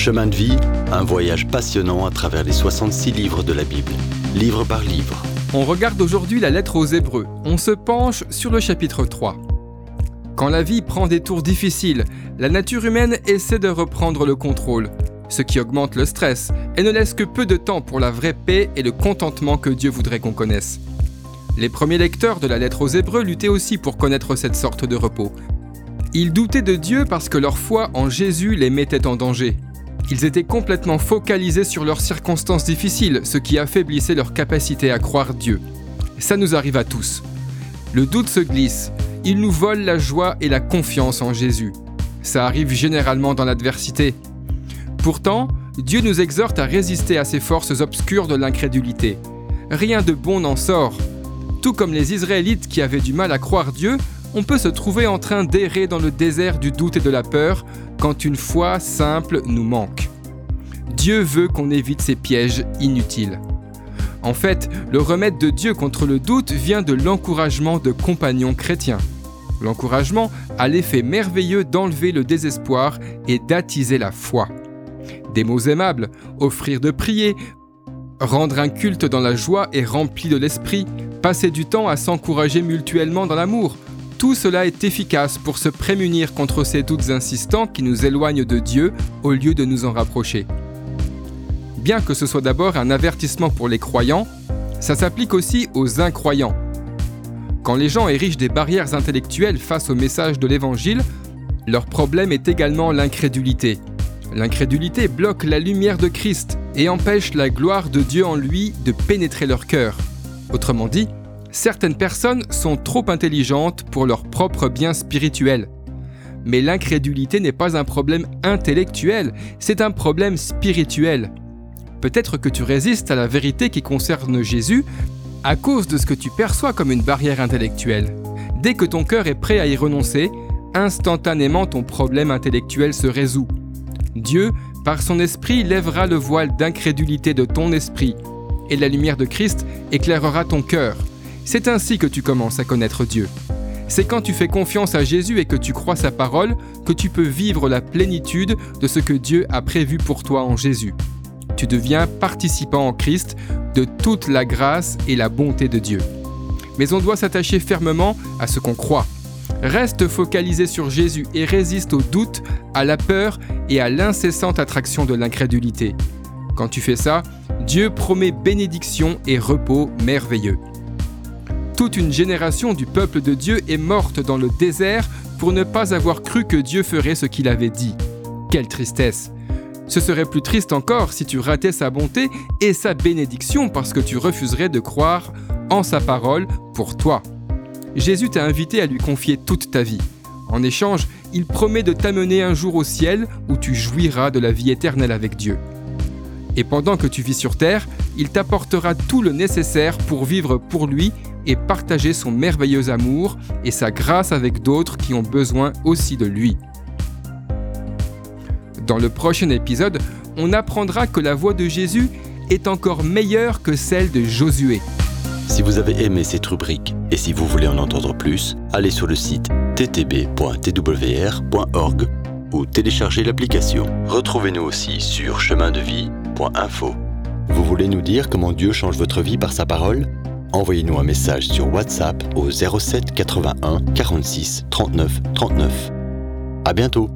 Chemin de vie, un voyage passionnant à travers les 66 livres de la Bible, livre par livre. On regarde aujourd'hui la lettre aux Hébreux. On se penche sur le chapitre 3. Quand la vie prend des tours difficiles, la nature humaine essaie de reprendre le contrôle, ce qui augmente le stress et ne laisse que peu de temps pour la vraie paix et le contentement que Dieu voudrait qu'on connaisse. Les premiers lecteurs de la lettre aux Hébreux luttaient aussi pour connaître cette sorte de repos. Ils doutaient de Dieu parce que leur foi en Jésus les mettait en danger. Ils étaient complètement focalisés sur leurs circonstances difficiles, ce qui affaiblissait leur capacité à croire Dieu. Ça nous arrive à tous. Le doute se glisse, il nous vole la joie et la confiance en Jésus. Ça arrive généralement dans l'adversité. Pourtant, Dieu nous exhorte à résister à ces forces obscures de l'incrédulité. Rien de bon n'en sort. Tout comme les Israélites qui avaient du mal à croire Dieu, on peut se trouver en train d'errer dans le désert du doute et de la peur quand une foi simple nous manque. Dieu veut qu'on évite ces pièges inutiles. En fait, le remède de Dieu contre le doute vient de l'encouragement de compagnons chrétiens. L'encouragement a l'effet merveilleux d'enlever le désespoir et d'attiser la foi. Des mots aimables, offrir de prier, rendre un culte dans la joie et rempli de l'esprit, passer du temps à s'encourager mutuellement dans l'amour. Tout cela est efficace pour se prémunir contre ces doutes insistants qui nous éloignent de Dieu au lieu de nous en rapprocher. Bien que ce soit d'abord un avertissement pour les croyants, ça s'applique aussi aux incroyants. Quand les gens érigent des barrières intellectuelles face au message de l'Évangile, leur problème est également l'incrédulité. L'incrédulité bloque la lumière de Christ et empêche la gloire de Dieu en lui de pénétrer leur cœur. Autrement dit, certaines personnes sont trop intelligentes pour leur propre bien spirituel. Mais l'incrédulité n'est pas un problème intellectuel, c'est un problème spirituel. Peut-être que tu résistes à la vérité qui concerne Jésus à cause de ce que tu perçois comme une barrière intellectuelle. Dès que ton cœur est prêt à y renoncer, instantanément ton problème intellectuel se résout. Dieu, par son esprit, lèvera le voile d'incrédulité de ton esprit, et la lumière de Christ éclairera ton cœur. C'est ainsi que tu commences à connaître Dieu. C'est quand tu fais confiance à Jésus et que tu crois sa parole que tu peux vivre la plénitude de ce que Dieu a prévu pour toi en Jésus. Tu deviens participant en Christ de toute la grâce et la bonté de Dieu. Mais on doit s'attacher fermement à ce qu'on croit. Reste focalisé sur Jésus et résiste au doute, à la peur et à l'incessante attraction de l'incrédulité. Quand tu fais ça, Dieu promet bénédiction et repos merveilleux. Toute une génération du peuple de Dieu est morte dans le désert pour ne pas avoir cru que Dieu ferait ce qu'il avait dit. Quelle tristesse Ce serait plus triste encore si tu ratais sa bonté et sa bénédiction parce que tu refuserais de croire en sa parole pour toi. Jésus t'a invité à lui confier toute ta vie. En échange, il promet de t'amener un jour au ciel où tu jouiras de la vie éternelle avec Dieu. Et pendant que tu vis sur terre, il t'apportera tout le nécessaire pour vivre pour lui et partager son merveilleux amour et sa grâce avec d'autres qui ont besoin aussi de lui. Dans le prochain épisode, on apprendra que la voix de Jésus est encore meilleure que celle de Josué. Si vous avez aimé cette rubrique et si vous voulez en entendre plus, allez sur le site ttb.twr.org ou téléchargez l'application. Retrouvez-nous aussi sur chemindevie.info. Vous voulez nous dire comment Dieu change votre vie par sa parole? Envoyez-nous un message sur WhatsApp au 07 81 46 39 39. À bientôt